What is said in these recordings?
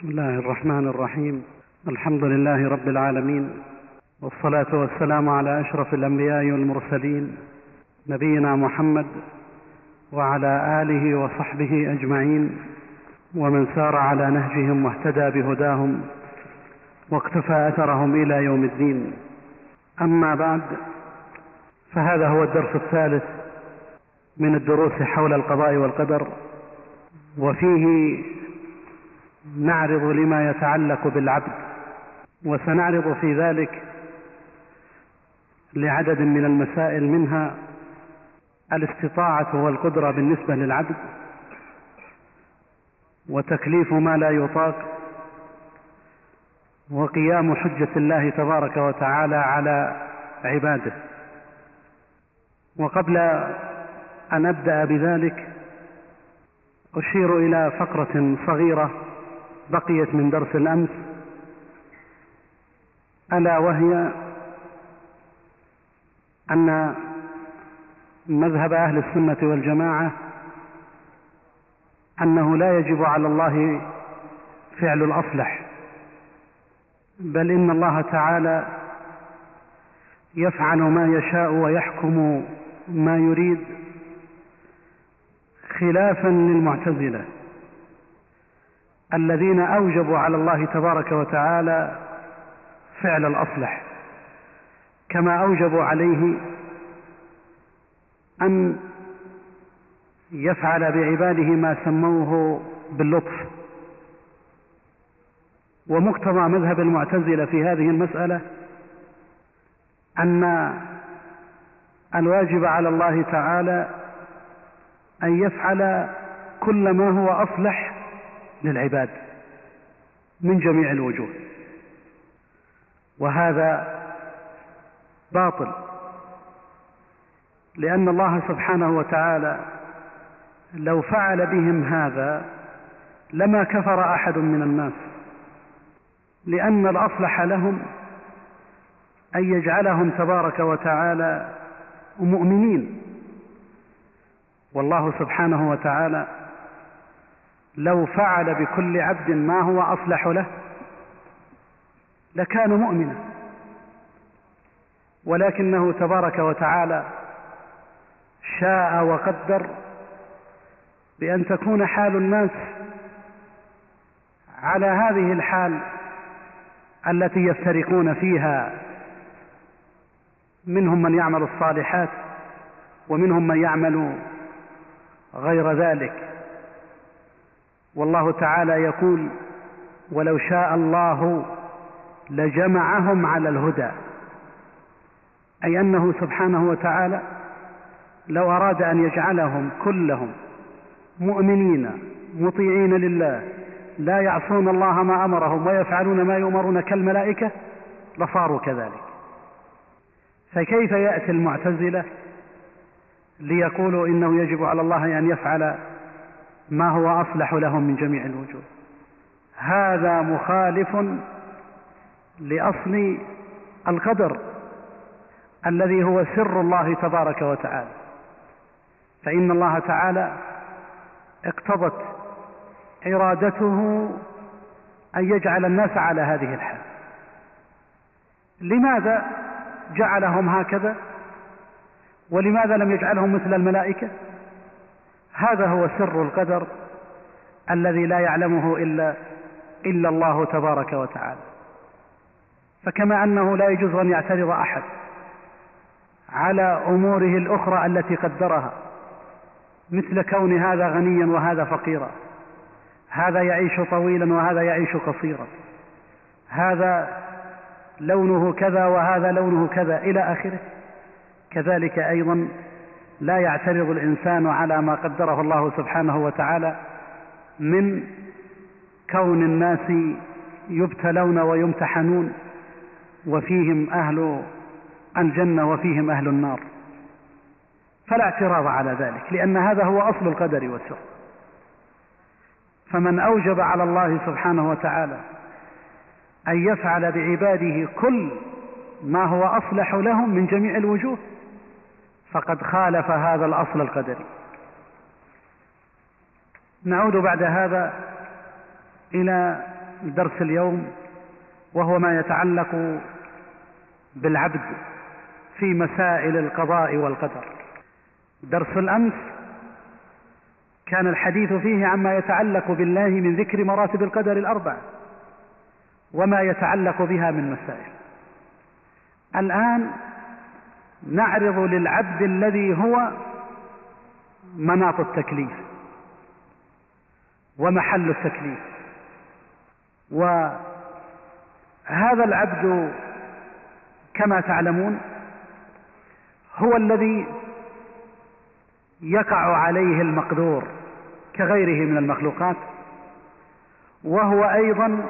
بسم الله الرحمن الرحيم. الحمد لله رب العالمين. والصلاة والسلام على أشرف الأنبياء والمرسلين نبينا محمد وعلى آله وصحبه أجمعين. ومن سار على نهجهم واهتدى بهداهم واقتفى أثرهم إلى يوم الدين. أما بعد فهذا هو الدرس الثالث من الدروس حول القضاء والقدر. وفيه نعرض لما يتعلق بالعبد وسنعرض في ذلك لعدد من المسائل منها الاستطاعة والقدرة بالنسبة للعبد وتكليف ما لا يطاق وقيام حجة الله تبارك وتعالى على عباده. وقبل أن أبدأ بذلك أشير إلى فقرة صغيرة بقيت من درس الأمس ألا وهي أن مذهب أهل السنة والجماعة أنه لا يجب على الله فعل الأصلح بل إن الله تعالى يفعل ما يشاء ويحكم ما يريد خلافا للمعتزلة. الذين أوجبوا على الله تبارك وتعالى فعل الأصلح كما أوجبوا عليه أن يفعل بعباده ما سموه باللطف. ومقتضى مذهب المعتزلة في هذه المسألة أن الواجب على الله تعالى أن يفعل كل ما هو أصلح للعباد من جميع الوجوه. وهذا باطل لأن الله سبحانه وتعالى لو فعل بهم هذا لما كفر أحد من الناس. لأن الأصلح لهم أن يجعلهم تبارك وتعالى مؤمنين. والله سبحانه وتعالى لو فعل بكل عبد ما هو أصلح له لكان مؤمنا. ولكنه تبارك وتعالى شاء وقدر بأن تكون حال الناس على هذه الحال التي يفترقون فيها. منهم من يعمل الصالحات ومنهم من يعمل غير ذلك. والله تعالى يقول ولو شاء الله لجمعهم على الهدى. أي أنه سبحانه وتعالى لو أراد أن يجعلهم كلهم مؤمنين مطيعين لله لا يعصون الله ما أمرهم ويفعلون ما يؤمرون كالملائكة لصاروا كذلك. فكيف يأتي المعتزلة ليقولوا إنه يجب على الله أن يفعل ما هو أصلح لهم من جميع الوجوه. هذا مخالف لأصل القدر الذي هو سر الله تبارك وتعالى. فإن الله تعالى اقتضت إرادته أن يجعل الناس على هذه الحال. لماذا جعلهم هكذا؟ ولماذا لم يجعلهم مثل الملائكة؟ هذا هو سر القدر الذي لا يعلمه إلا إلا الله تبارك وتعالى. فكما أنه لا يجوز أن يعترض أحد على أموره الأخرى التي قدرها مثل كون هذا غنيا وهذا فقيرا هذا يعيش طويلا وهذا يعيش قصيرا هذا لونه كذا وهذا لونه كذا إلى آخره. كذلك أيضا لا يعترض الإنسان على ما قدره الله سبحانه وتعالى من كون الناس يبتلون ويمتحنون وفيهم أهل الجنة وفيهم أهل النار. فلا اعتراض على ذلك لأن هذا هو أصل القدر والسر. فمن أوجب على الله سبحانه وتعالى أن يفعل بعباده كل ما هو أصلح لهم من جميع الوجوه فقد خالف هذا الأصل القدري. نعود بعد هذا إلى درس اليوم وهو ما يتعلق بالعبد في مسائل القضاء والقدر. درس الأمس كان الحديث فيه عما يتعلق بالله من ذكر مراتب القدر الأربع وما يتعلق بها من مسائل. الآن نعرض للعبد الذي هو مناط التكليف ومحل التكليف. وهذا العبد كما تعلمون هو الذي يقع عليه المقدور كغيره من المخلوقات وهو أيضا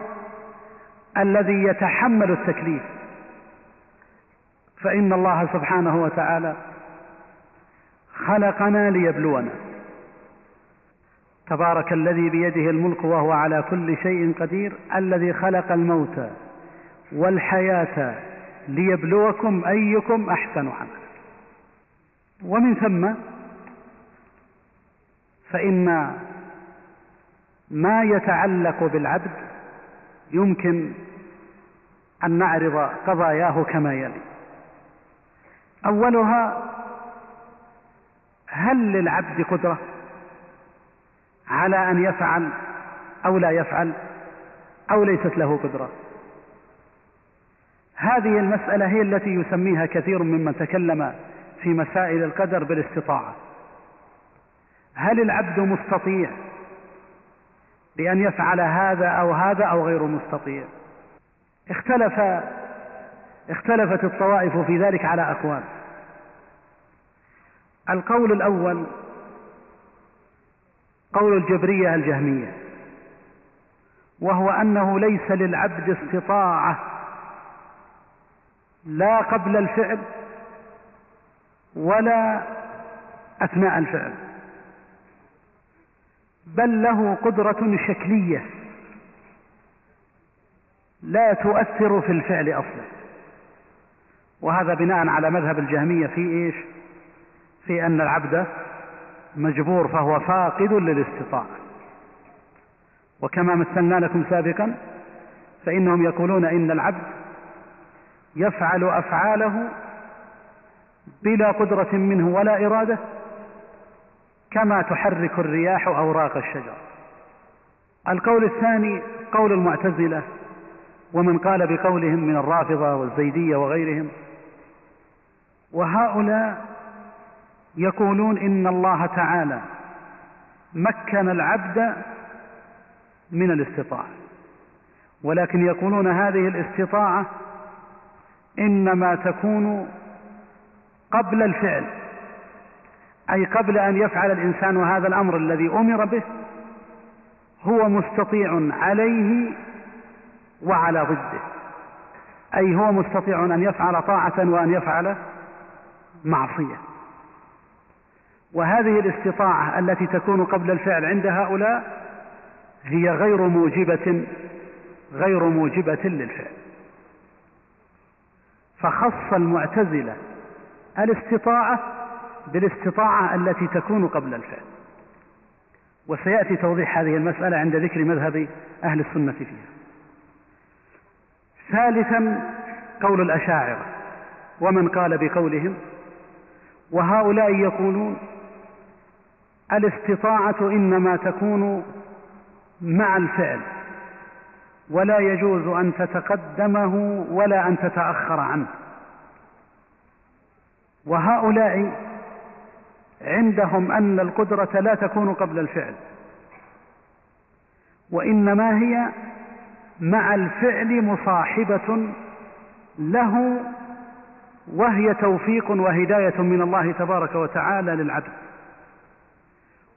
الذي يتحمل التكليف. فإن الله سبحانه وتعالى خلقنا ليبلونا. تبارك الذي بيده الملك وهو على كل شيء قدير الذي خلق الموت والحياة ليبلوكم أيكم أحسن عملا. ومن ثم فإن ما يتعلق بالعبد يمكن أن نعرض قضاياه كما يلي. أولها هل للعبد قدرة على أن يفعل أو لا يفعل أو ليست له قدرة؟ هذه المسألة هي التي يسميها كثير ممن تكلم في مسائل القدر بالاستطاعة. هل العبد مستطيع بان يفعل هذا أو هذا أو غير مستطيع؟ اختلف اختلفت الطوائف في ذلك على أقوال. القول الأول قول الجبرية الجهمية وهو أنه ليس للعبد استطاعة لا قبل الفعل ولا أثناء الفعل بل له قدرة شكلية لا تؤثر في الفعل أصلا. وهذا بناء على مذهب الجهمية في إيش؟ في أن العبد مجبور فهو فاقد للاستطاعة. وكما مثلنا لكم سابقا فإنهم يقولون إن العبد يفعل أفعاله بلا قدرة منه ولا إرادة كما تحرك الرياح أوراق الشجر. القول الثاني قول المعتزلة ومن قال بقولهم من الرافضة والزيدية وغيرهم وهؤلاء يقولون إن الله تعالى مكن العبد من الاستطاعة. ولكن يقولون هذه الاستطاعة إنما تكون قبل الفعل أي قبل أن يفعل الإنسان هذا الأمر الذي أمر به هو مستطيع عليه وعلى ضده. أي هو مستطيع أن يفعل طاعة وأن يفعل معصية. وهذه الاستطاعة التي تكون قبل الفعل عند هؤلاء هي غير موجبة غير موجبة للفعل. فخص المعتزلة الاستطاعة بالاستطاعة التي تكون قبل الفعل. وسيأتي توضيح هذه المسألة عند ذكر مذهب أهل السنة فيها. ثالثا قول الأشاعرة ومن قال بقولهم وهؤلاء يقولون الاستطاعة إنما تكون مع الفعل ولا يجوز أن تتقدمه ولا أن تتأخر عنه. وهؤلاء عندهم أن القدرة لا تكون قبل الفعل وإنما هي مع الفعل مصاحبة له وهي توفيق وهداية من الله تبارك وتعالى للعبد.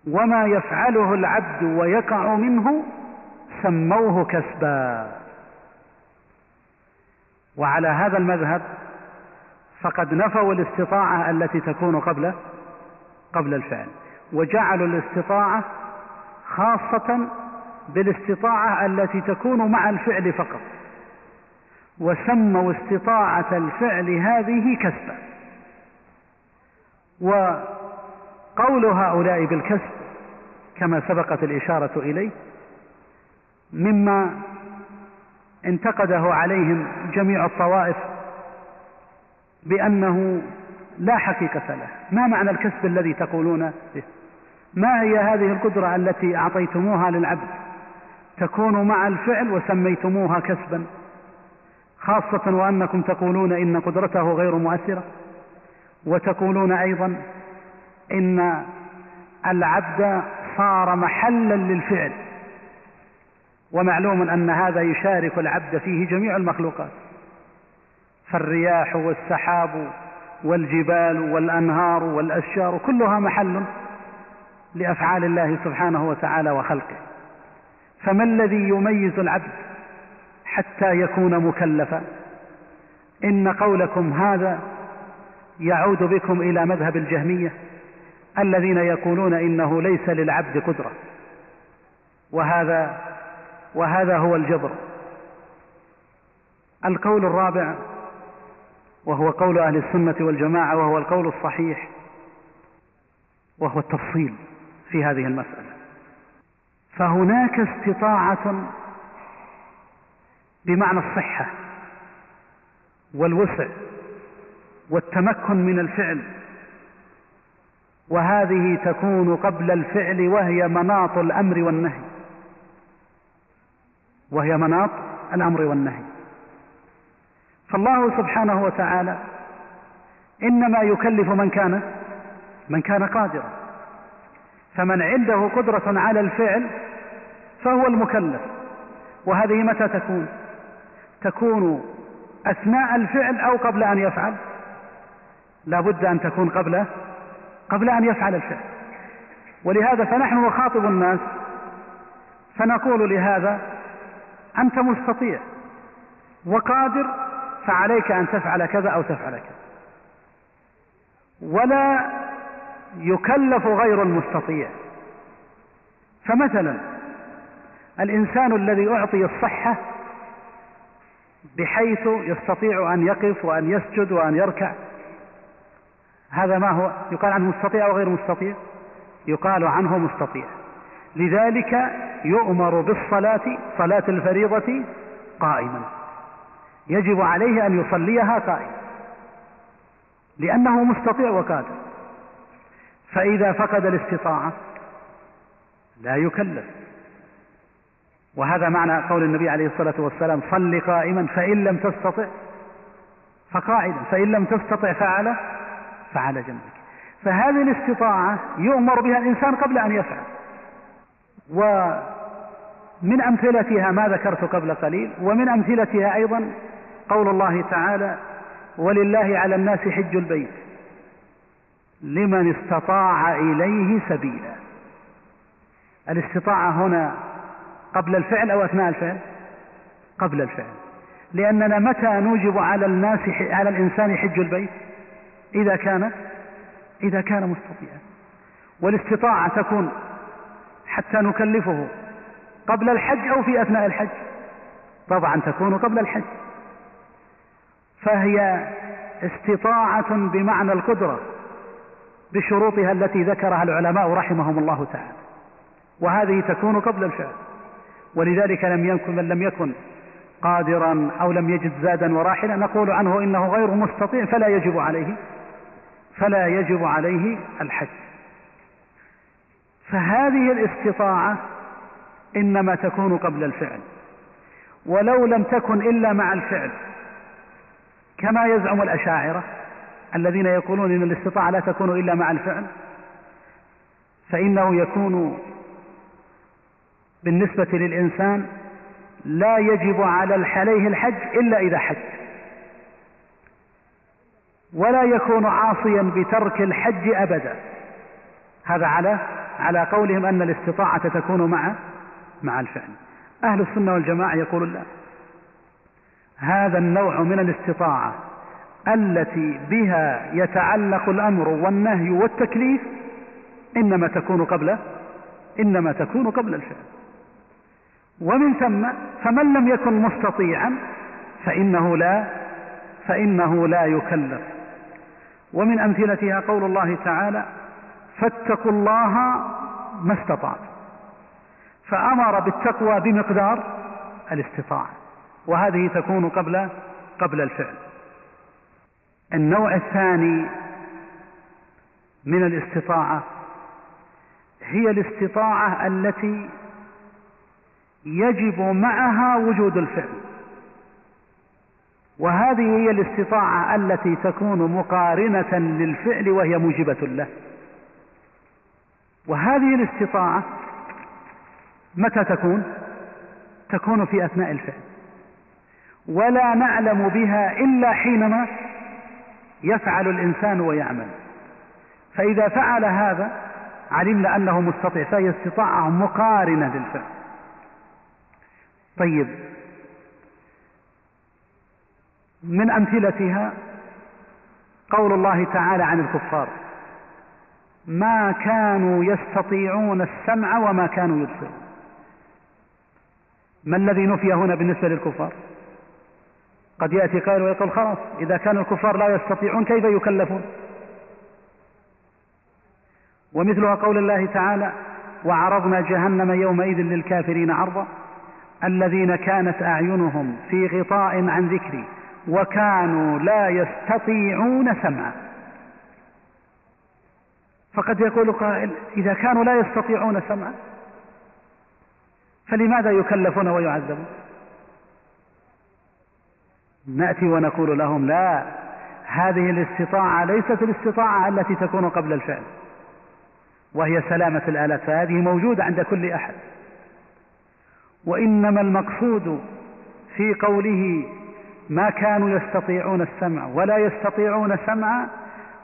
وما يفعله العبد ويقع منه سموه كسبا. وعلى هذا المذهب فقد نفوا الاستطاعة التي تكون قبل قبل الفعل وجعلوا الاستطاعة خاصة بالاستطاعة التي تكون مع الفعل فقط. وسموا استطاعة الفعل هذه كسبا. وقول هؤلاء بالكسب كما سبقت الإشارة إليه مما انتقده عليهم جميع الطوائف بأنه لا حقيقة له. ما معنى الكسب الذي تقولون به؟ ما هي هذه القدرة التي أعطيتموها للعبد؟ تكون مع الفعل وسميتموها كسبا. خاصة وأنكم تقولون إن قدرته غير مؤثرة وتقولون أيضا إن العبد صار محلا للفعل ومعلوم أن هذا يشارك العبد فيه جميع المخلوقات فالرياح والسحاب والجبال والأنهار والأشجار كلها محل لأفعال الله سبحانه وتعالى وخلقه. فما الذي يميز العبد حتى يكون مكلفا. إن قولكم هذا يعود بكم إلى مذهب الجهمية الذين يقولون إنه ليس للعبد قدرة. وهذا وهذا هو الجبر. القول الرابع وهو قول أهل السنة والجماعة وهو القول الصحيح وهو التفصيل في هذه المسألة. فهناك استطاعة بمعنى الصحة والوسع والتمكن من الفعل. وهذه تكون قبل الفعل وهي مناط الأمر والنهي. وهي مناط الأمر والنهي. فالله سبحانه وتعالى إنما يكلف من كان من كان قادرا. فمن عنده قدرة على الفعل فهو المكلف. وهذه متى تكون؟ تكون أثناء الفعل أو قبل أن يفعل. لا بد أن تكون قبل قبل أن يفعل الفعل. ولهذا فنحن نخاطب الناس فنقول لهذا أنت مستطيع وقادر فعليك أن تفعل كذا أو تفعل كذا. ولا يكلف غير المستطيع. فمثلا الإنسان الذي أعطي الصحة بحيث يستطيع أن يقف وأن يسجد وأن يركع. هذا ما هو؟ يقال عنه مستطيع أو غير مستطيع؟ يقال عنه مستطيع. لذلك يؤمر بالصلاة صلاة الفريضة قائما. يجب عليه أن يصليها قائما. لأنه مستطيع وقادر. فإذا فقد الاستطاعة لا يكلف. وهذا معنى قول النبي عليه الصلاة والسلام صل قائما فإن لم تستطع فقاعدا فإن لم تستطع فعل فعلى جنبك. فهذه الاستطاعة يؤمر بها الإنسان قبل أن يفعل. ومن أمثلتها ما ذكرت قبل قليل ومن أمثلتها أيضا قول الله تعالى ولله على الناس حج البيت لمن استطاع إليه سبيلا. الاستطاعة هنا قبل الفعل أو أثناء الفعل؟ قبل الفعل. لأننا متى نوجب على الناس على الإنسان حج البيت؟ إذا كان إذا كان مستطيعا. والاستطاعة تكون حتى نكلفه قبل الحج أو في أثناء الحج؟ طبعا تكون قبل الحج. فهي استطاعة بمعنى القدرة بشروطها التي ذكرها العلماء رحمهم الله تعالى. وهذه تكون قبل الفعل. ولذلك لم يكن من لم يكن قادرا أو لم يجد زادا وراحلا نقول عنه إنه غير مستطيع فلا يجب عليه فلا يجب عليه الحج. فهذه الاستطاعة إنما تكون قبل الفعل ولو لم تكن إلا مع الفعل. كما يزعم الأشاعرة الذين يقولون إن الاستطاعة لا تكون إلا مع الفعل فإنه يكون بالنسبة للإنسان لا يجب على عليه الحج إلا إذا حج. ولا يكون عاصيا بترك الحج أبدا. هذا على على قولهم أن الاستطاعة تكون مع مع الفعل. أهل السنة والجماعة يقولون لا. هذا النوع من الاستطاعة التي بها يتعلق الأمر والنهي والتكليف إنما تكون قبل إنما تكون قبل الفعل. ومن ثم فمن لم يكن مستطيعا فإنه لا فإنه لا يكلف. ومن أمثلتها قول الله تعالى فاتقوا الله ما استطعت. فأمر بالتقوى بمقدار الاستطاعة وهذه تكون قبل قبل الفعل. النوع الثاني من الاستطاعة هي الاستطاعة التي يجب معها وجود الفعل. وهذه هي الاستطاعة التي تكون مقارنة للفعل وهي موجبة له. وهذه الاستطاعة متى تكون؟ تكون في أثناء الفعل. ولا نعلم بها إلا حينما يفعل الإنسان ويعمل. فإذا فعل هذا علمنا أنه مستطيع فهي استطاعة مقارنة للفعل. طيب. من أمثلتها قول الله تعالى عن الكفار ما كانوا يستطيعون السمع وما كانوا يبصرون. ما الذي نفي هنا بالنسبة للكفار؟ قد يأتي قائل ويقول خلاص إذا كان الكفار لا يستطيعون كيف يكلفون؟ ومثلها قول الله تعالى وعرضنا جهنم يومئذ للكافرين عرضا. الذين كانت أعينهم في غطاء عن ذكري وكانوا لا يستطيعون سمعا. فقد يقول قائل إذا كانوا لا يستطيعون سمعا فلماذا يكلفون ويعذبون؟ نأتي ونقول لهم لا هذه الاستطاعة ليست الاستطاعة التي تكون قبل الفعل وهي سلامة الآلات فهذه موجودة عند كل أحد. وإنما المقصود في قوله ما كانوا يستطيعون السمع ولا يستطيعون سمع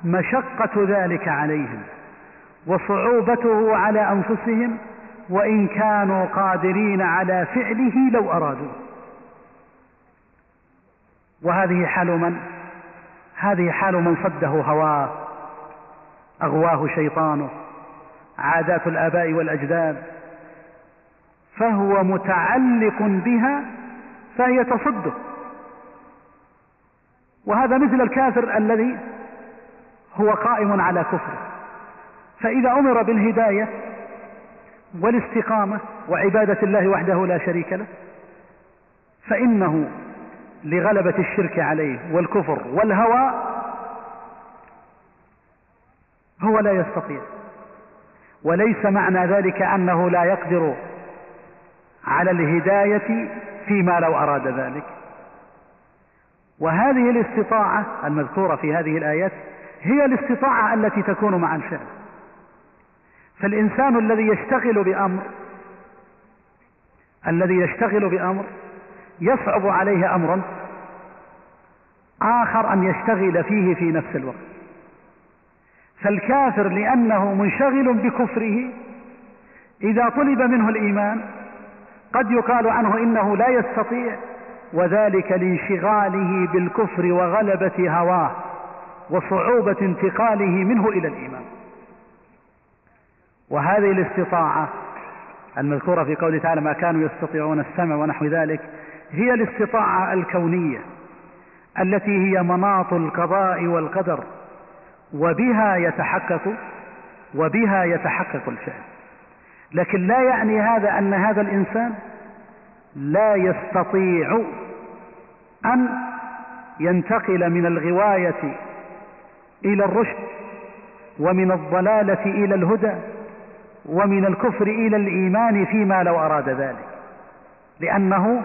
مشقة ذلك عليهم وصعوبته على أنفسهم وإن كانوا قادرين على فعله لو أرادوا. وهذه حال من؟ هذه حال من صده هواه أغواه شيطانه عادات الآباء والأجداد فهو متعلق بها فهي تصده. وهذا مثل الكافر الذي هو قائم على كفره. فإذا أمر بالهداية والاستقامة وعبادة الله وحده لا شريك له فإنه لغلبة الشرك عليه والكفر والهوى هو لا يستطيع. وليس معنى ذلك أنه لا يقدر على الهداية فيما لو أراد ذلك. وهذه الاستطاعة المذكورة في هذه الآيات هي الاستطاعة التي تكون مع الفعل. فالإنسان الذي يشتغل بأمر الذي يشتغل بأمر يصعب عليه أمر آخر أن يشتغل فيه في نفس الوقت. فالكافر لأنه منشغل بكفره إذا طلب منه الإيمان قد يقال عنه إنه لا يستطيع وذلك لانشغاله بالكفر وغلبة هواه وصعوبة انتقاله منه إلى الإيمان. وهذه الاستطاعة المذكورة في قوله تعالى ما كانوا يستطيعون السمع ونحو ذلك هي الاستطاعة الكونية التي هي مناط القضاء والقدر وبها يتحقق وبها يتحقق الفعل. لكن لا يعني هذا أن هذا الإنسان لا يستطيع أن ينتقل من الغواية إلى الرشد ومن الضلالة إلى الهدى ومن الكفر إلى الإيمان فيما لو أراد ذلك لأنه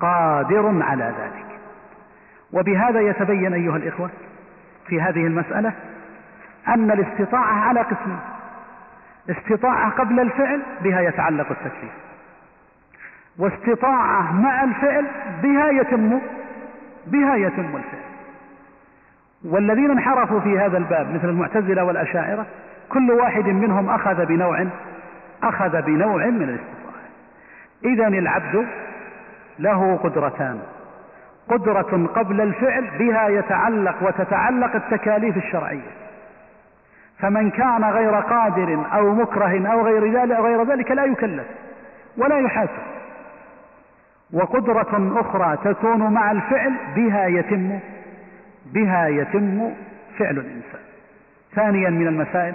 قادر على ذلك. وبهذا يتبين أيها الإخوة في هذه المسألة أن الاستطاعة على قسمين. استطاعة قبل الفعل بها يتعلق التكليف. واستطاعة مع الفعل بها يتم بها يتم الفعل. والذين انحرفوا في هذا الباب مثل المعتزلة والأشاعرة كل واحد منهم أخذ بنوع أخذ بنوع من الاستطاعة. إذا العبد له قدرتان. قدرة قبل الفعل بها يتعلق وتتعلق التكاليف الشرعية. فمن كان غير قادر أو مكره أو غير ذلك أو غير ذلك لا يكلف ولا يحاسب. وقدرة أخرى تكون مع الفعل بها يتم بها يتم فعل الإنسان. ثانيا من المسائل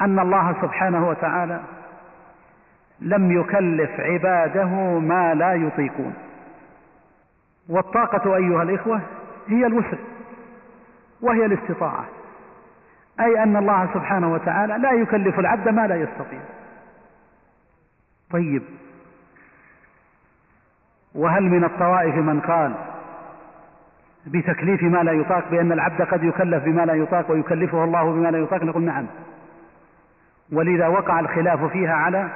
أن الله سبحانه وتعالى لم يكلف عباده ما لا يطيقون. والطاقة أيها الإخوة هي الوسع وهي الاستطاعة. أي أن الله سبحانه وتعالى لا يكلف العبد ما لا يستطيع. طيب. وهل من الطوائف من قال بتكليف ما لا يطاق بأن العبد قد يكلف بما لا يطاق ويكلفه الله بما لا يطاق؟ نقول نعم. ولذا وقع الخلاف فيها على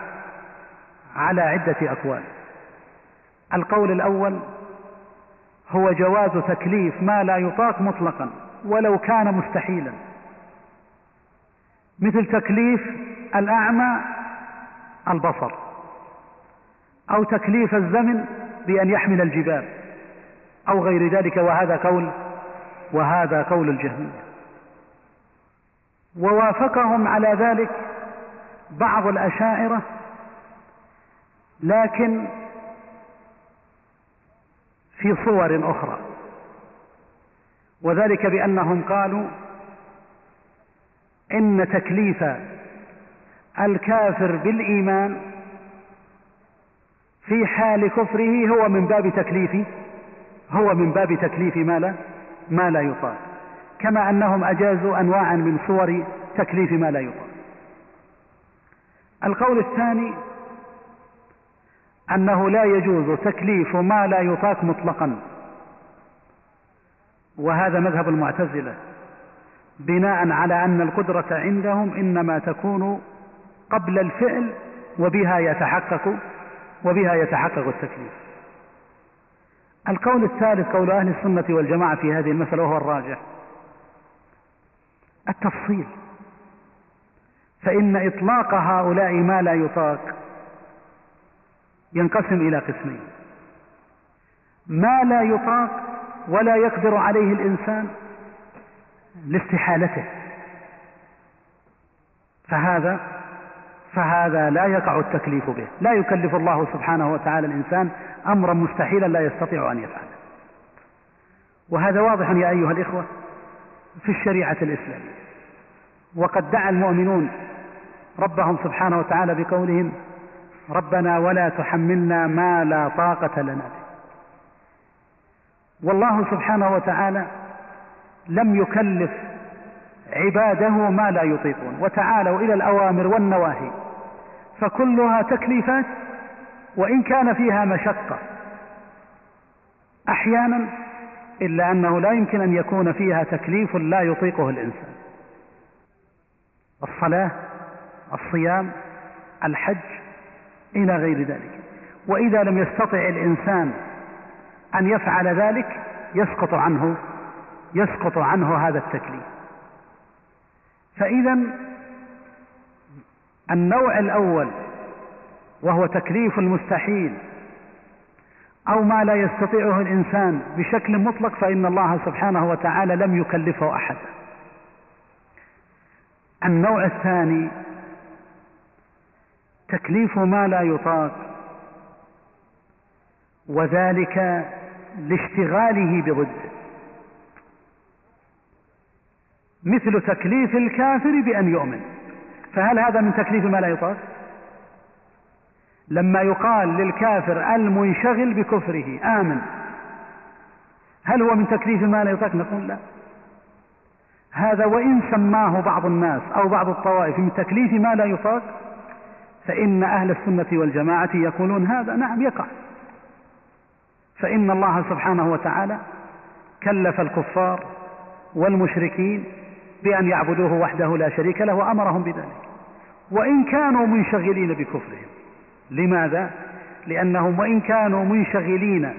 على عدة أقوال. القول الأول هو جواز تكليف ما لا يطاق مطلقا ولو كان مستحيلا. مثل تكليف الأعمى البصر أو تكليف الزمن بأن يحمل الجبال أو غير ذلك وهذا قول وهذا قول الجهمية. ووافقهم على ذلك بعض الأشاعرة لكن في صور أخرى وذلك بأنهم قالوا إن تكليف الكافر بالإيمان في حال كفره هو من باب تكليف هو من باب تكليف ما لا ما لا يطاق. كما أنهم أجازوا أنواعا من صور تكليف ما لا يطاق. القول الثاني أنه لا يجوز تكليف ما لا يطاق مطلقا وهذا مذهب المعتزلة. بناء على أن القدرة عندهم إنما تكون قبل الفعل وبها يتحقق وبها يتحقق التكليف. القول الثالث قول أهل السنة والجماعة في هذه المسألة وهو الراجح. التفصيل. فإن إطلاق هؤلاء ما لا يطاق ينقسم إلى قسمين. ما لا يطاق ولا يقدر عليه الإنسان لاستحالته فهذا فهذا لا يقع التكليف به. لا يكلف الله سبحانه وتعالى الإنسان أمرا مستحيلا لا يستطيع أن يفعله. وهذا واضح يا أيها الإخوة في الشريعة الإسلامية. وقد دعا المؤمنون ربهم سبحانه وتعالى بقولهم ربنا ولا تحملنا ما لا طاقة لنا به. والله سبحانه وتعالى لم يكلف عباده ما لا يطيقون. وتعالوا إلى الأوامر والنواهي. فكلها تكليفات وإن كان فيها مشقة. أحيانا إلا أنه لا يمكن أن يكون فيها تكليف لا يطيقه الإنسان. الصلاة الصيام الحج إلى غير ذلك. وإذا لم يستطع الإنسان أن يفعل ذلك يسقط عنه يسقط عنه هذا التكليف. فإذا النوع الأول وهو تكليف المستحيل أو ما لا يستطيعه الإنسان بشكل مطلق فإن الله سبحانه وتعالى لم يكلفه أحد. النوع الثاني تكليف ما لا يطاق وذلك لاشتغاله بضده مثل تكليف الكافر بأن يؤمن. فهل هذا من تكليف ما لا يطاق؟ لما يقال للكافر المنشغل بكفره آمن. هل هو من تكليف ما لا يطاق؟ نقول لا. هذا وإن سماه بعض الناس أو بعض الطوائف من تكليف ما لا يطاق فإن أهل السنة والجماعة يقولون هذا نعم يقع. فإن الله سبحانه وتعالى كلف الكفار والمشركين بأن يعبدوه وحده لا شريك له وأمرهم بذلك. وإن كانوا منشغلين بكفرهم. لماذا؟ لأنهم وإن كانوا منشغلين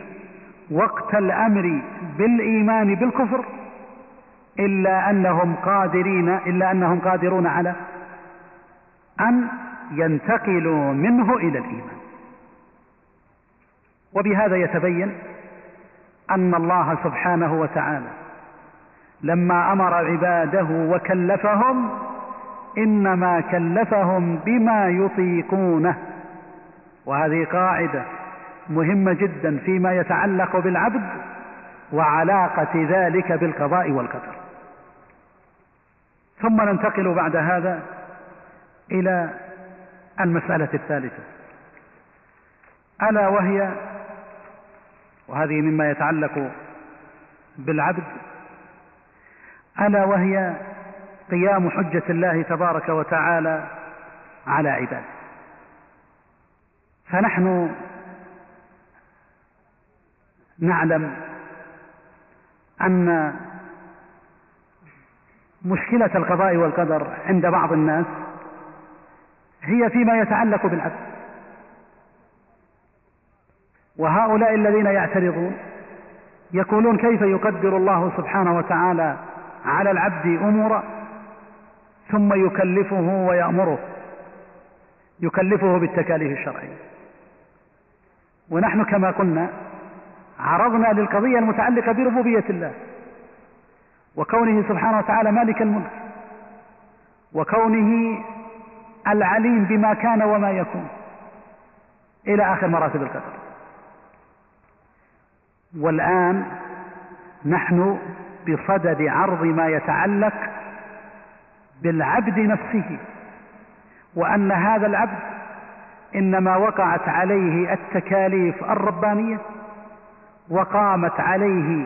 وقت الأمر بالإيمان بالكفر إلا أنهم قادرين إلا أنهم قادرون على أن ينتقلوا منه إلى الإيمان. وبهذا يتبين أن الله سبحانه وتعالى لما أمر عباده وكلفهم إنما كلفهم بما يطيقونه. وهذه قاعدة مهمة جدا فيما يتعلق بالعبد وعلاقة ذلك بالقضاء والقدر. ثم ننتقل بعد هذا إلى المسألة الثالثة. ألا وهي وهذه مما يتعلق بالعبد ألا وهي قيام حجة الله تبارك وتعالى على عباده. فنحن نعلم أن مشكلة القضاء والقدر عند بعض الناس هي فيما يتعلق بالعبد. وهؤلاء الذين يعترضون يقولون كيف يقدر الله سبحانه وتعالى على العبد أمورا ثم يكلفه ويأمره. يكلفه بالتكاليف الشرعية. ونحن كما قلنا عرضنا للقضية المتعلقة بربوبية الله وكونه سبحانه وتعالى مالك الملك وكونه العليم بما كان وما يكون إلى آخر مراتب القدر. والآن نحن بصدد عرض ما يتعلق بالعبد نفسه وأن هذا العبد إنما وقعت عليه التكاليف الربانية وقامت عليه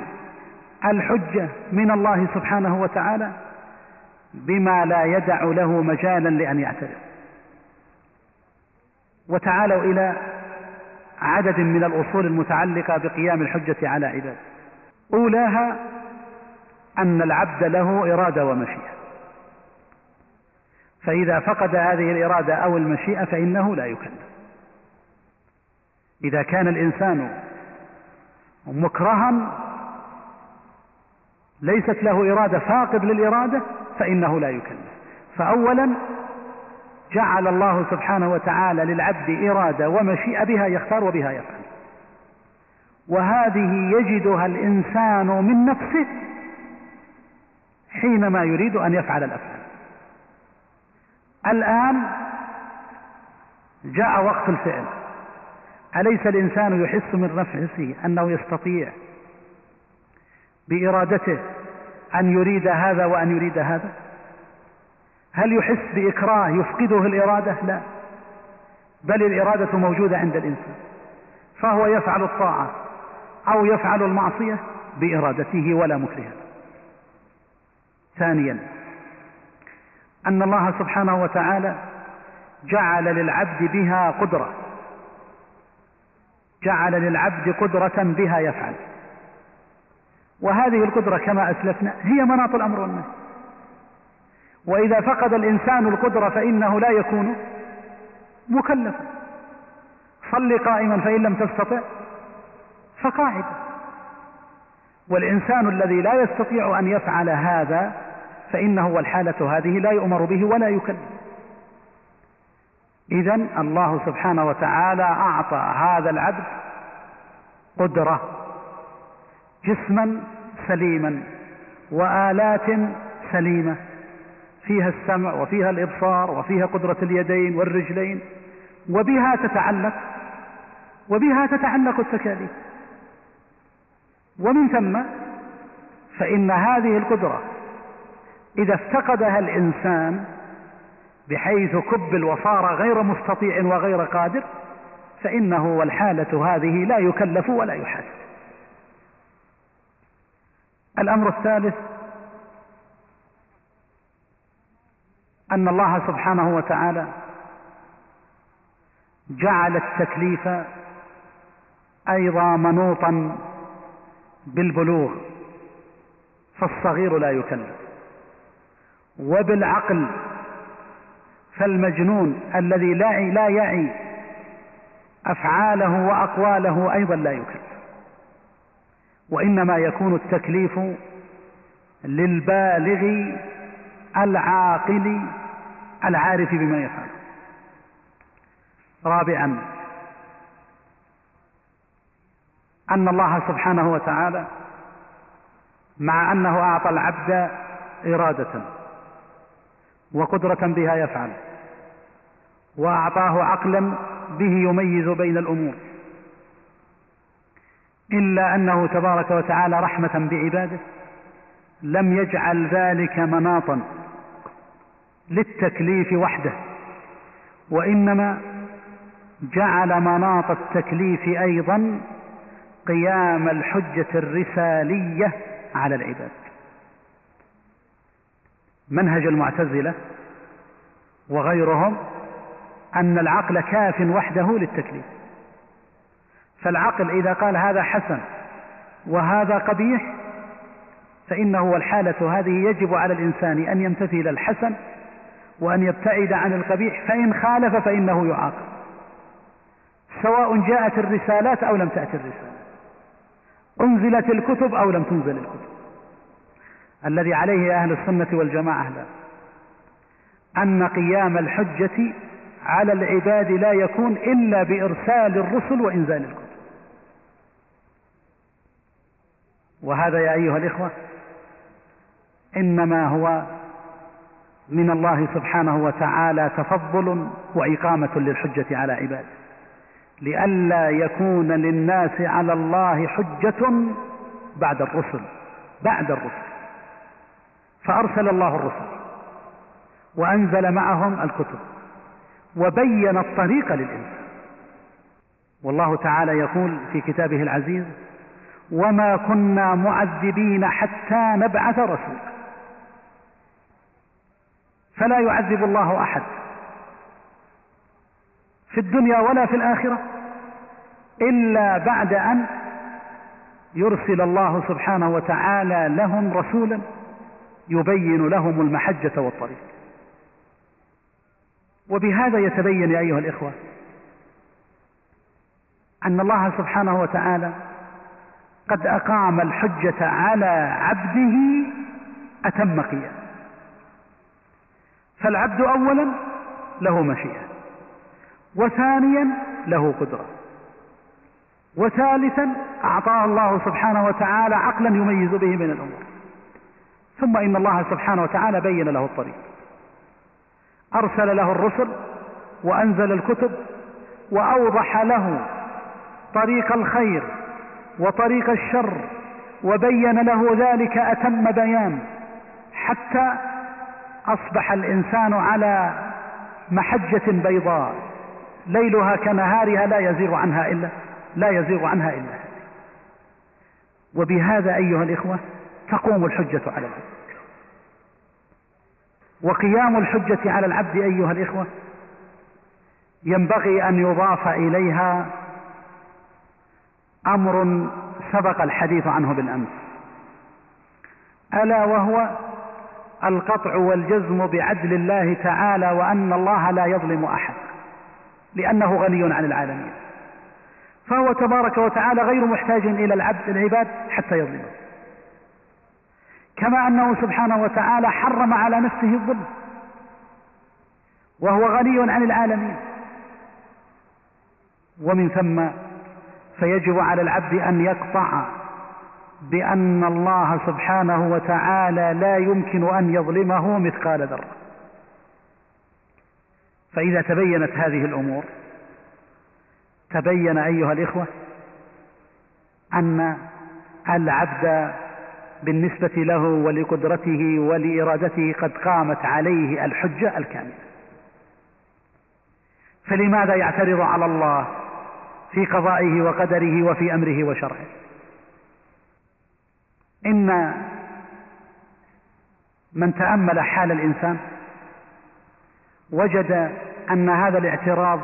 الحجة من الله سبحانه وتعالى بما لا يدع له مجالا لأن يعترض وتعالوا إلى عدد من الأصول المتعلقة بقيام الحجة على عباده. أولاها أن العبد له إرادة ومشيئة. فإذا فقد هذه الإرادة أو المشيئة فإنه لا يكلف. إذا كان الإنسان مكرها ليست له إرادة فاقد للإرادة فإنه لا يكلف. فاولا جعل الله سبحانه وتعالى للعبد إرادة ومشيئة بها يختار وبها يفعل. وهذه يجدها الإنسان من نفسه حينما يريد أن يفعل الافعال الآن جاء وقت الفعل. أليس الإنسان يحس من نفسه أنه يستطيع بإرادته أن يريد هذا وأن يريد هذا؟ هل يحس بإكراه يفقده الإرادة؟ لا. بل الإرادة موجودة عند الإنسان. فهو يفعل الطاعة أو يفعل المعصية بإرادته ولا مكره ثانيا أن الله سبحانه وتعالى جعل للعبد بها قدرة. جعل للعبد قدرة بها يفعل. وهذه القدرة كما أسلفنا هي مناط الأمر والنهي. وإذا فقد الإنسان القدرة فإنه لا يكون مكلفا. صل قائما فإن لم تستطع فقاعدا. والإنسان الذي لا يستطيع أن يفعل هذا فانه والحاله هذه لا يؤمر به ولا يكلف اذا الله سبحانه وتعالى أعطى هذا العبد قدرة جسما سليما وآلات سليمة. فيها السمع وفيها الإبصار وفيها قدرة اليدين والرجلين وبها تتعلق وبها تتعلق التكاليف. ومن ثم فإن هذه القدرة إذا افتقدها الإنسان بحيث كبل وصار غير مستطيع وغير قادر فإنه والحالة هذه لا يكلف ولا يحاسب. الأمر الثالث أن الله سبحانه وتعالى جعل التكليف أيضا منوطا بالبلوغ فالصغير لا يكلف. وبالعقل فالمجنون الذي لا لا يعي أفعاله وأقواله أيضا لا يكلف. وإنما يكون التكليف للبالغ العاقل العارف بما يفعل رابعا أن الله سبحانه وتعالى مع أنه أعطى العبد إرادة وقدرة بها يفعل وأعطاه عقلا به يميز بين الأمور إلا أنه تبارك وتعالى رحمة بعباده لم يجعل ذلك مناطا للتكليف وحده وإنما جعل مناط التكليف أيضا قيام الحجة الرسالية على العباد. منهج المعتزلة وغيرهم أن العقل كاف وحده للتكليف. فالعقل إذا قال هذا حسن وهذا قبيح فإنه والحالة هذه يجب على الإنسان أن يمتثل الحسن وأن يبتعد عن القبيح فإن خالف فإنه يعاقب. سواء جاءت الرسالات أو لم تأتي الرسالات أنزلت الكتب أو لم تنزل الكتب. الذي عليه أهل السنة والجماعة لا. أن قيام الحجة على العباد لا يكون إلا بإرسال الرسل وإنزال الكتب. وهذا يا أيها الإخوة إنما هو من الله سبحانه وتعالى تفضل وإقامة للحجة على عباده. لئلا يكون للناس على الله حجة بعد الرسل بعد الرسل. فأرسل الله الرسل وأنزل معهم الكتب وبين الطريق للإنسان. والله تعالى يقول في كتابه العزيز وما كنا معذبين حتى نبعث رسولا. فلا يعذب الله أحد في الدنيا ولا في الآخرة إلا بعد أن يرسل الله سبحانه وتعالى لهم رسولا يبين لهم المحجة والطريق. وبهذا يتبين يا أيها الإخوة أن الله سبحانه وتعالى قد أقام الحجة على عبده أتم قيام فالعبد أولا له مشيئة. وثانيا له قدرة. وثالثا أعطاه الله سبحانه وتعالى عقلا يميز به من الأمور. ثم إن الله سبحانه وتعالى بين له الطريق. أرسل له الرسل وأنزل الكتب وأوضح له طريق الخير وطريق الشر وبين له ذلك أتم بيان حتى أصبح الإنسان على محجة بيضاء. ليلها كنهارها لا يزيغ عنها إلا لا يزيغ عنها إلا. وبهذا أيها الإخوة تقوم الحجة على العبد. وقيام الحجة على العبد أيها الإخوة ينبغي أن يضاف إليها أمر سبق الحديث عنه بالأمس. ألا وهو القطع والجزم بعدل الله تعالى وأن الله لا يظلم أحد. لأنه غني عن العالمين. فهو تبارك وتعالى غير محتاج إلى العبد العباد حتى يظلمه. كما أنه سبحانه وتعالى حرم على نفسه الظلم. وهو غني عن العالمين. ومن ثم فيجب على العبد أن يقطع بأن الله سبحانه وتعالى لا يمكن أن يظلمه مثقال ذرة. فإذا تبينت هذه الأمور تبين أيها الإخوة أن العبد بالنسبة له ولقدرته ولإرادته قد قامت عليه الحجة الكاملة. فلماذا يعترض على الله في قضائه وقدره وفي أمره وشرعه؟ إن من تأمل حال الإنسان وجد أن هذا الاعتراض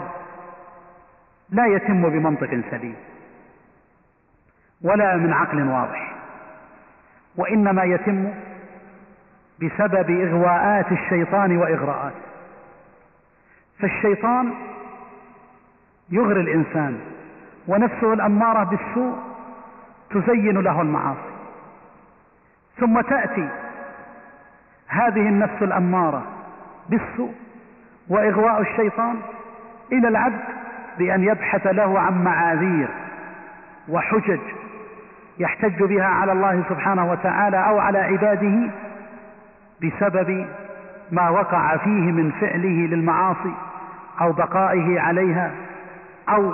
لا يتم بمنطق سليم ولا من عقل واضح وإنما يتم بسبب إغواءات الشيطان وإغراءات. فالشيطان يغري الإنسان ونفسه الأمارة بالسوء تزين له المعاصي. ثم تأتي هذه النفس الأمارة بالسوء وإغواء الشيطان إلى العبد بأن يبحث له عن معاذير وحجج يحتج بها على الله سبحانه وتعالى أو على عباده بسبب ما وقع فيه من فعله للمعاصي أو بقائه عليها أو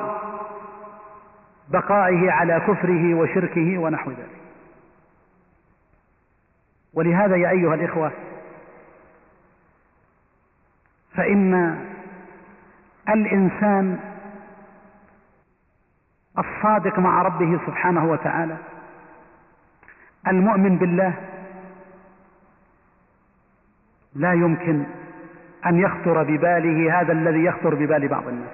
بقائه على كفره وشركه ونحو ذلك. ولهذا يا أيها الإخوة فإن الإنسان الصادق مع ربه سبحانه وتعالى المؤمن بالله لا يمكن أن يخطر بباله هذا الذي يخطر ببال بعض الناس.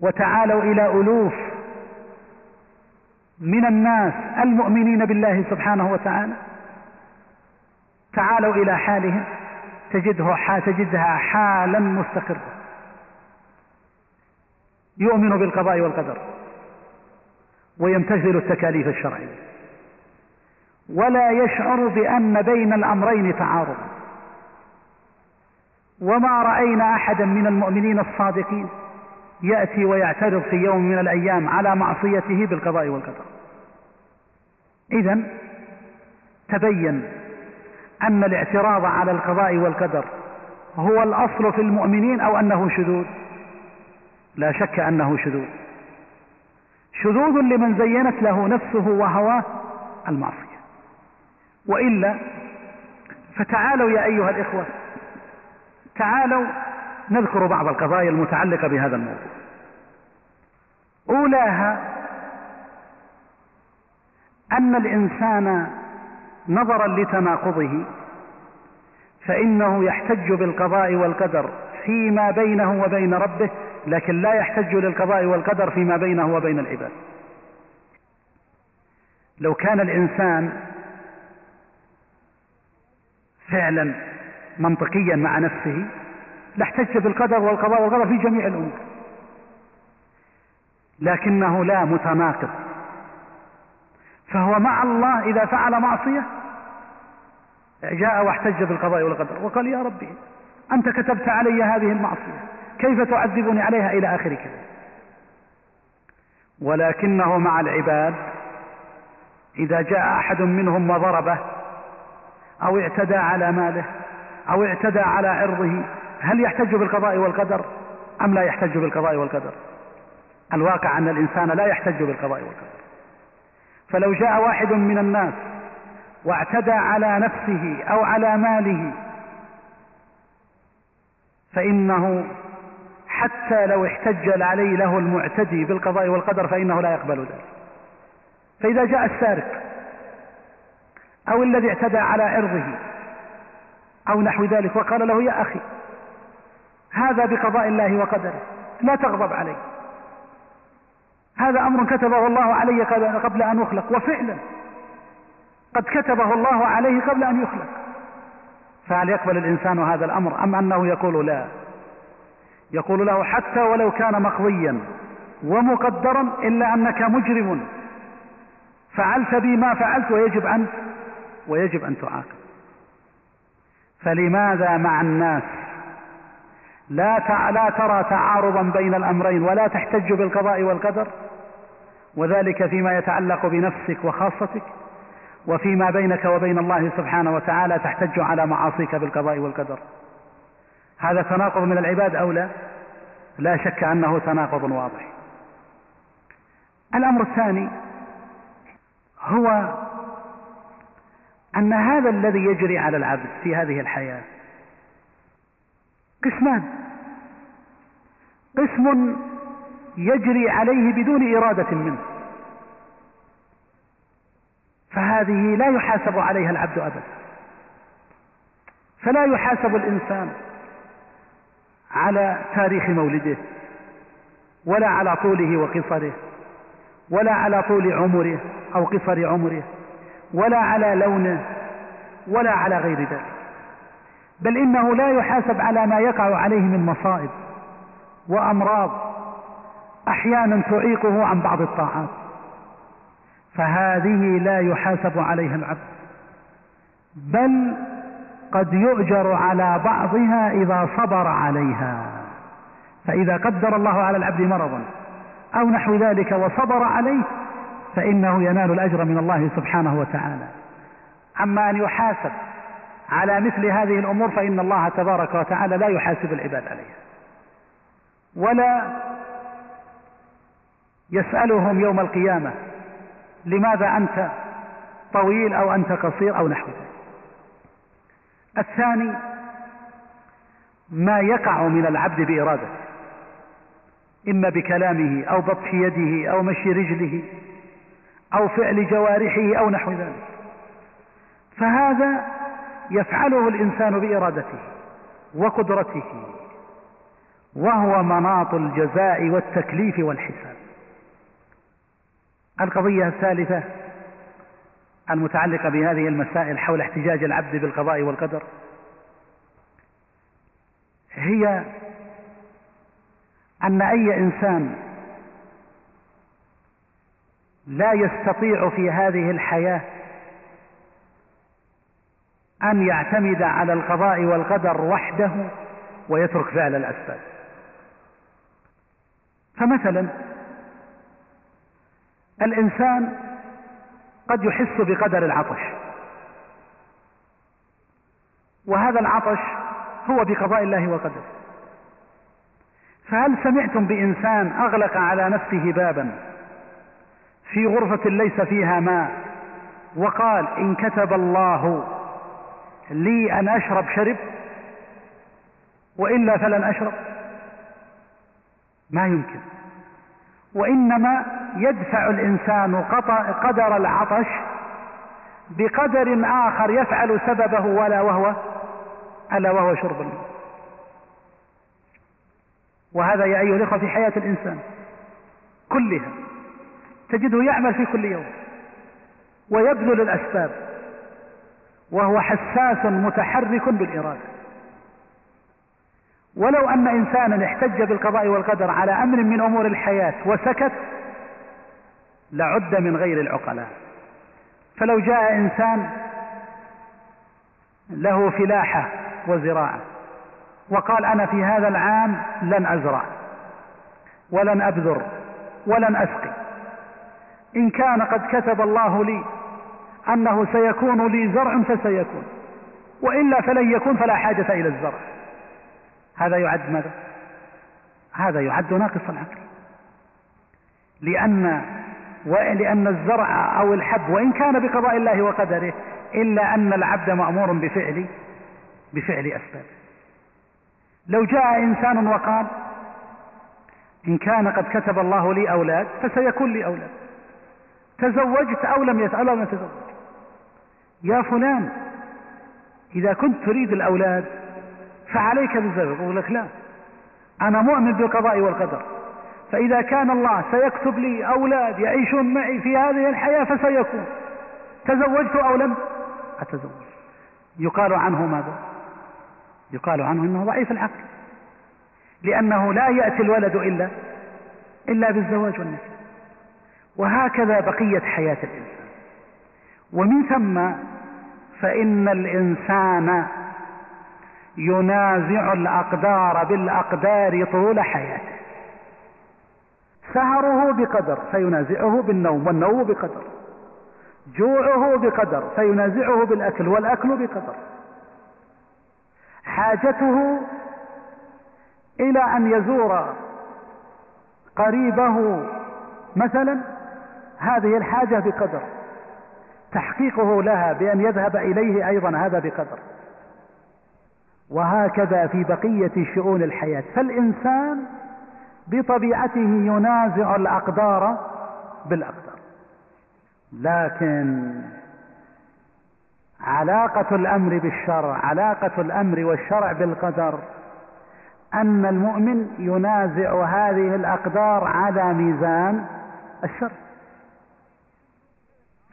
وتعالوا إلى ألوف من الناس المؤمنين بالله سبحانه وتعالى تعالوا إلى حالهم. تجده تجدها حالا مستقرة. يؤمن بالقضاء والقدر ويمتثل التكاليف الشرعية. ولا يشعر بأن بين الأمرين تعارضا وما رأينا أحدا من المؤمنين الصادقين يأتي ويعترض في يوم من الأيام على معصيته بالقضاء والقدر. إذا تبين أن الاعتراض على القضاء والقدر هو الأصل في المؤمنين أو أنه شذوذ؟ لا شك أنه شذوذ. شذوذ لمن زينت له نفسه وهواه المعصية. وإلا فتعالوا يا أيها الإخوة تعالوا نذكر بعض القضايا المتعلقة بهذا الموضوع. أولاها أن الإنسان نظرا لتناقضه فإنه يحتج بالقضاء والقدر فيما بينه وبين ربه لكن لا يحتج للقضاء والقدر فيما بينه وبين العباد. لو كان الإنسان فعلا منطقيا مع نفسه لاحتج بالقدر والقضاء والقدر في جميع الأمور. لكنه لا متناقض. فهو مع الله إذا فعل معصية جاء واحتج بالقضاء والقدر وقال يا ربي أنت كتبت علي هذه المعصية كيف تعذبني عليها إلى آخر كذا ولكنه مع العباد إذا جاء أحد منهم وضربه أو اعتدى على ماله أو اعتدى على عرضه هل يحتج بالقضاء والقدر أم لا يحتج بالقضاء والقدر؟ الواقع أن الإنسان لا يحتج بالقضاء والقدر. فلو جاء واحد من الناس واعتدى على نفسه أو على ماله فإنه حتى لو احتج عليه له المعتدي بالقضاء والقدر فإنه لا يقبل ذلك. فإذا جاء السارق أو الذي اعتدى على عرضه أو نحو ذلك وقال له يا أخي هذا بقضاء الله وقدره لا تغضب علي هذا أمر كتبه الله علي قبل أن أخلق وفعلا قد كتبه الله عليه قبل أن يخلق. فهل يقبل الإنسان هذا الأمر أم أنه يقول لا؟ يقول له حتى ولو كان مقضيا ومقدرا إلا أنك مجرم. فعلت بي ما فعلت ويجب أن ويجب أن تعاقب. فلماذا مع الناس لا لا ترى تعارضا بين الأمرين ولا تحتج بالقضاء والقدر. وذلك فيما يتعلق بنفسك وخاصتك وفيما بينك وبين الله سبحانه وتعالى تحتج على معاصيك بالقضاء والقدر. هذا تناقض من العباد أو لا؟ لا شك أنه تناقض واضح. الأمر الثاني هو أن هذا الذي يجري على العبد في هذه الحياة قسمان. قسم يجري عليه بدون إرادة منه. فهذه لا يحاسب عليها العبد أبدا. فلا يحاسب الإنسان على تاريخ مولده ولا على طوله وقصره ولا على طول عمره أو قصر عمره ولا على لونه ولا على غير ذلك. بل إنه لا يحاسب على ما يقع عليه من مصائب وأمراض أحيانا تعيقه عن بعض الطاعات. فهذه لا يحاسب عليها العبد بل قد يؤجر على بعضها إذا صبر عليها. فإذا قدر الله على العبد مرضا أو نحو ذلك وصبر عليه فإنه ينال الأجر من الله سبحانه وتعالى. أما أن يحاسب على مثل هذه الأمور فإن الله تبارك وتعالى لا يحاسب العباد عليها. ولا يسألهم يوم القيامة لماذا أنت طويل أو أنت قصير أو نحو ذلك. الثاني ما يقع من العبد بإرادته إما بكلامه أو بطش يده أو مشي رجله أو فعل جوارحه أو نحو ذلك. فهذا يفعله الإنسان بإرادته وقدرته وهو مناط الجزاء والتكليف والحساب. القضية الثالثة المتعلقة بهذه المسائل حول احتجاج العبد بالقضاء والقدر هي أن أي إنسان لا يستطيع في هذه الحياة أن يعتمد على القضاء والقدر وحده ويترك فعل الأسباب. فمثلا الإنسان قد يحس بقدر العطش. وهذا العطش هو بقضاء الله وقدره. فهل سمعتم بإنسان أغلق على نفسه بابا في غرفة ليس فيها ماء وقال إن كتب الله لي أن أشرب شرب وإلا فلن أشرب. ما يمكن. وإنما يدفع الإنسان قدر العطش بقدر آخر يفعل سببه ولا وهو ألا وهو شرب الماء وهذا يا أيها الإخوة في حياة الإنسان كلها تجده يعمل في كل يوم ويبذل الأسباب. وهو حساس متحرك بالإرادة. ولو أن إنسانا احتج بالقضاء والقدر على أمر من أمور الحياة وسكت لعد من غير العقلاء. فلو جاء إنسان له فلاحة وزراعة وقال أنا في هذا العام لن أزرع ولن أبذر ولن أسقي إن كان قد كتب الله لي أنه سيكون لي زرع فسيكون. وإلا فلن يكون فلا حاجة إلى الزرع. هذا يعد ماذا؟ هذا يعد ناقص العقل. لأن لأن الزرع أو الحب وإن كان بقضاء الله وقدره إلا أن العبد مأمور بفعل بفعل أسباب. لو جاء إنسان وقال إن كان قد كتب الله لي أولاد فسيكون لي أولاد. تزوجت أو لم يتزوج. يا فلان إذا كنت تريد الأولاد فعليك بالزواج يقول لك لا أنا مؤمن بالقضاء والقدر فإذا كان الله سيكتب لي أولاد يعيشون معي في هذه الحياة فسيكون تزوجت أو لم؟ أتزوج. يقال عنه ماذا؟ يقال عنه إنه ضعيف العقل لأنه لا يأتي الولد إلا إلا بالزواج والنكاح وهكذا بقية حياة الإنسان. ومن ثم فإن الإنسان ينازع الأقدار بالأقدار طول حياته. سهره بقدر فينازعه بالنوم والنوم بقدر. جوعه بقدر فينازعه بالأكل والأكل بقدر. حاجته إلى أن يزور قريبه مثلا هذه الحاجة بقدر. تحقيقه لها بأن يذهب إليه أيضا هذا بقدر. وهكذا في بقية شؤون الحياة. فالإنسان بطبيعته ينازع الأقدار بالأقدار. لكن علاقة الأمر بالشرع علاقة الأمر والشرع بالقدر أن المؤمن ينازع هذه الأقدار على ميزان الشرع.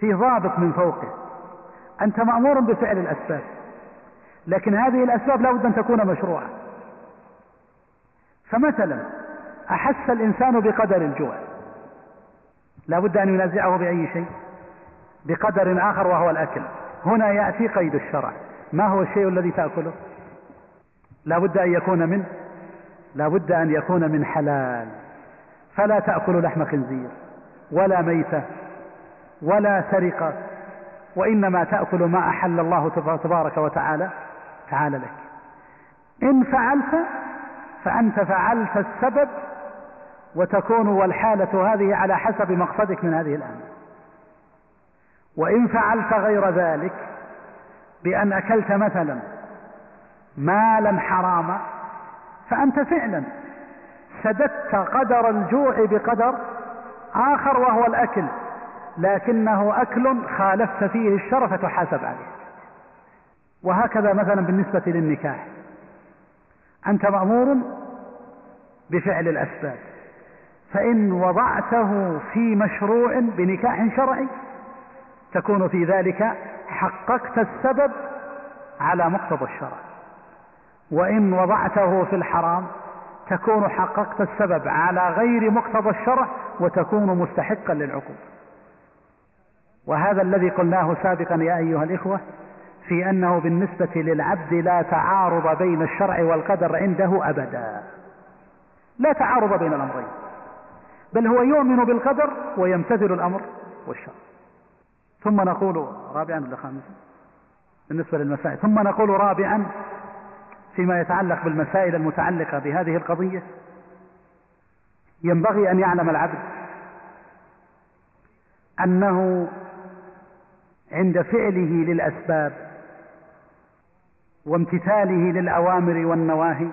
في ضابط من فوقه. أنت مأمور بفعل الأسباب. لكن هذه الأسباب لا بد أن تكون مشروعة. فمثلا أحس الإنسان بقدر الجوع. لا بد أن ينازعه بأي شيء؟ بقدر آخر وهو الأكل. هنا يأتي قيد الشرع. ما هو الشيء الذي تأكله؟ لا بد أن يكون من؟ لا بد أن يكون من حلال. فلا تأكل لحم خنزير ولا ميتة ولا سرقة وإنما تأكل ما أحل الله تبارك وتعالى تعالى لك. إن فعلت فأنت فعلت السبب وتكون والحالة هذه على حسب مقصدك من هذه الأمر وإن فعلت غير ذلك بأن أكلت مثلا مالا حراما فأنت فعلا سددت قدر الجوع بقدر آخر وهو الأكل. لكنه أكل خالفت فيه الشرع فتحاسب عليه. وهكذا مثلا بالنسبة للنكاح. أنت مأمور بفعل الأسباب. فإن وضعته في مشروع بنكاح شرعي تكون في ذلك حققت السبب على مقتضى الشرع. وإن وضعته في الحرام تكون حققت السبب على غير مقتضى الشرع وتكون مستحقا للعقوبة. وهذا الذي قلناه سابقا يا أيها الإخوة في أنه بالنسبة للعبد لا تعارض بين الشرع والقدر عنده أبدا. لا تعارض بين الأمرين. بل هو يؤمن بالقدر ويمتثل الأمر والشرع. ثم نقول رابعا ولا خامسا؟ بالنسبة للمسائل. ثم نقول رابعا فيما يتعلق بالمسائل المتعلقة بهذه القضية. ينبغي أن يعلم العبد أنه عند فعله للأسباب وامتثاله للأوامر والنواهي.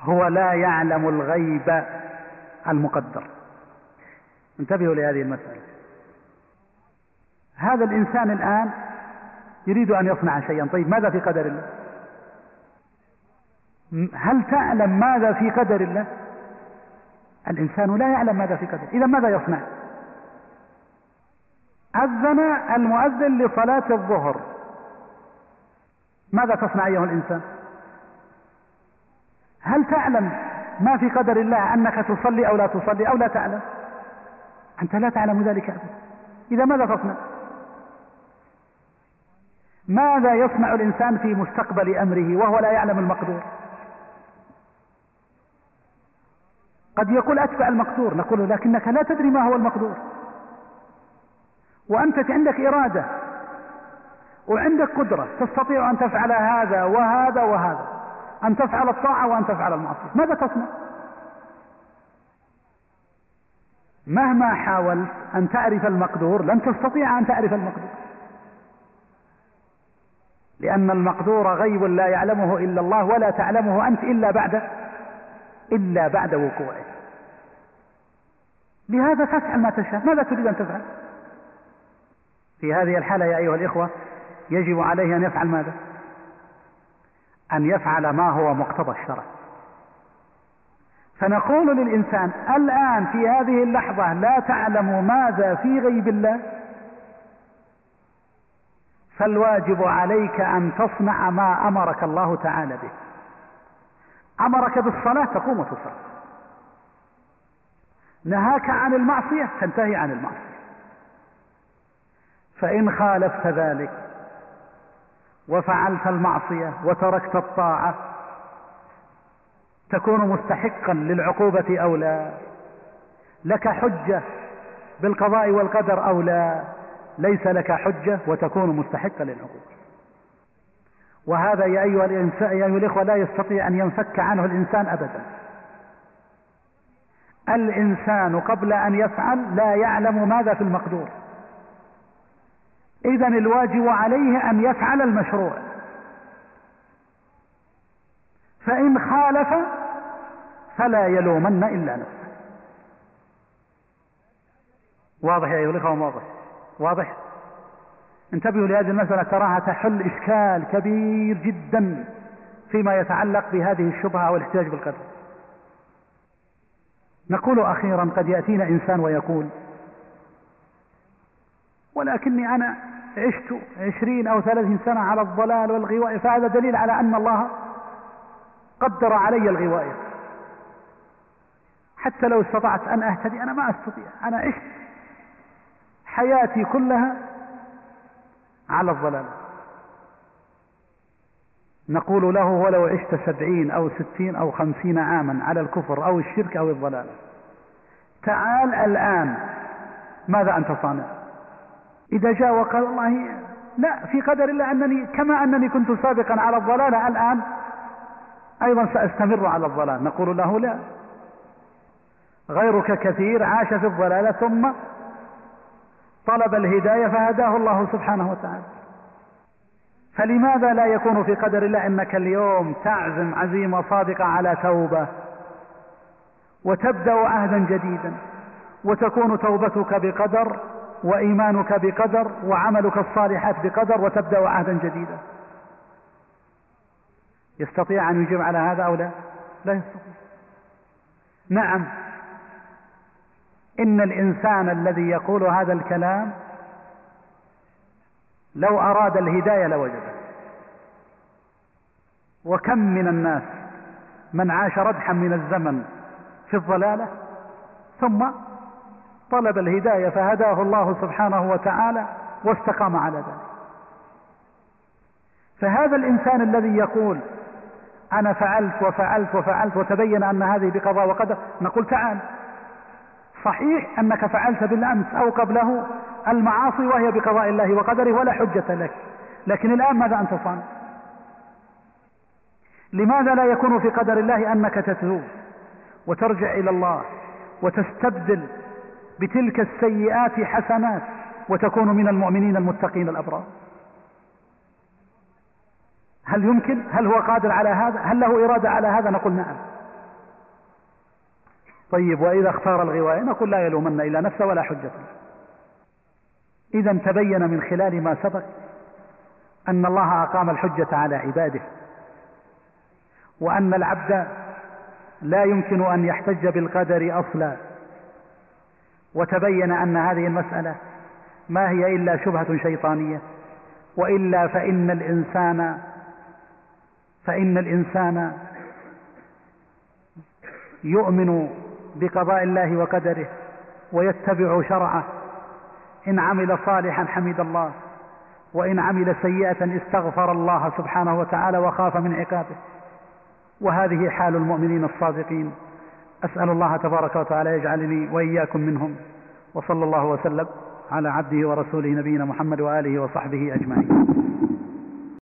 هو لا يعلم الغيب المقدر. انتبهوا لهذه المسألة. هذا الإنسان الآن يريد أن يصنع شيئا. طيب ماذا في قدر الله؟ هل تعلم ماذا في قدر الله؟ الإنسان لا يعلم ماذا في قدر إذا ماذا يصنع؟ أذن المؤذن لصلاة الظهر. ماذا تصنع أيها الإنسان؟ هل تعلم ما في قدر الله أنك تصلي أو لا تصلي أو لا تعلم؟ أنت لا تعلم ذلك أبدا. إذا ماذا تصنع؟ ماذا يصنع الإنسان في مستقبل أمره وهو لا يعلم المقدور؟ قد يقول أتبع المقدور نقول لكنك لا تدري ما هو المقدور. وأنت عندك إرادة وعندك قدرة تستطيع أن تفعل هذا وهذا وهذا أن تفعل الطاعة وأن تفعل المعصية. ماذا تصنع؟ مهما حاولت أن تعرف المقدور لن تستطيع أن تعرف المقدور. لأن المقدور غيب لا يعلمه إلا الله ولا تعلمه أنت إلا بعد إلا بعد وقوعه. لهذا تفعل ما تشاء. ماذا تريد أن تفعل؟ في هذه الحالة يا أيها الإخوة يجب عليه أن يفعل ماذا؟ أن يفعل ما هو مقتضى الشرع. فنقول للإنسان الآن في هذه اللحظة لا تعلم ماذا في غيب الله؟ فالواجب عليك أن تصنع ما أمرك الله تعالى به. أمرك بالصلاة تقوم وتصلي. نهاك عن المعصية تنتهي عن المعصية. فإن خالفت ذلك وفعلت المعصية وتركت الطاعة تكون مستحقا للعقوبة أو لا لك حجة بالقضاء والقدر أو لا ليس لك حجة وتكون مستحقا للعقوبة. وهذا يا أيها, الإنسان يا أيها الإخوة لا يستطيع أن ينفك عنه الإنسان أبدا. الإنسان قبل أن يفعل لا يعلم ماذا في المقدور. إذا الواجب عليه أن يفعل المشروع. فإن خالف فلا يلومن إلا نفسه. واضح يا أيها الإخوة واضح واضح؟ انتبهوا لهذه المسألة تراها تحل إشكال كبير جدا فيما يتعلق بهذه الشبهة أو الاحتجاج بالقدر. نقول أخيرا قد يأتينا إنسان ويقول ولكني أنا عشت عشرين أو ثلاثين سنة على الضلال والغواية فهذا دليل على أن الله قدر علي الغواية. حتى لو استطعت أن أهتدي أنا ما أستطيع. أنا عشت حياتي كلها على الضلال. نقول له ولو عشت سبعين أو ستين أو خمسين عاما على الكفر أو الشرك أو الضلال. تعال الآن. ماذا أنت صانع؟ إذا جاء وقال والله لا في قدر الله أنني كما أنني كنت سابقا على الضلالة الآن أيضا سأستمر على الضلال نقول له لا. غيرك كثير عاش في الضلالة ثم طلب الهداية فهداه الله سبحانه وتعالى. فلماذا لا يكون في قدر الله إنك اليوم تعزم عزيمة صادقة على توبة وتبدأ عهدا جديدا وتكون توبتك بقدر وإيمانك بقدر وعملك الصالحات بقدر وتبدأ عهدا جديدا. يستطيع أن يجيب على هذا أو لا؟ لا يستطيع. نعم. إن الإنسان الذي يقول هذا الكلام لو أراد الهداية لوجده. وكم من الناس من عاش ردحا من الزمن في الضلالة ثم طلب الهداية فهداه الله سبحانه وتعالى واستقام على ذلك. فهذا الإنسان الذي يقول أنا فعلت وفعلت وفعلت وتبين أن هذه بقضاء وقدر نقول تعال. صحيح أنك فعلت بالأمس أو قبله المعاصي وهي بقضاء الله وقدره ولا حجة لك. لكن الآن ماذا أنت صانع؟ لماذا لا يكون في قدر الله أنك تتوب وترجع إلى الله وتستبدل بتلك السيئات حسنات وتكون من المؤمنين المتقين الأبرار. هل يمكن؟ هل هو قادر على هذا؟ هل له إرادة على هذا؟ نقول نعم. طيب وإذا اختار الغواية نقول لا يلومن إلا نفسه ولا حجة إذا تبين من خلال ما سبق أن الله أقام الحجة على عباده وأن العبد لا يمكن أن يحتج بالقدر أصلا. وتبين أن هذه المسألة ما هي إلا شبهة شيطانية. وإلا فإن الإنسان فإن الإنسان يؤمن بقضاء الله وقدره ويتبع شرعه. إن عمل صالحا حمد الله وإن عمل سيئة استغفر الله سبحانه وتعالى وخاف من عقابه. وهذه حال المؤمنين الصادقين. أسأل الله تبارك وتعالى يجعلني وإياكم منهم. وصلى الله وسلم على عبده ورسوله نبينا محمد وآله وصحبه أجمعين.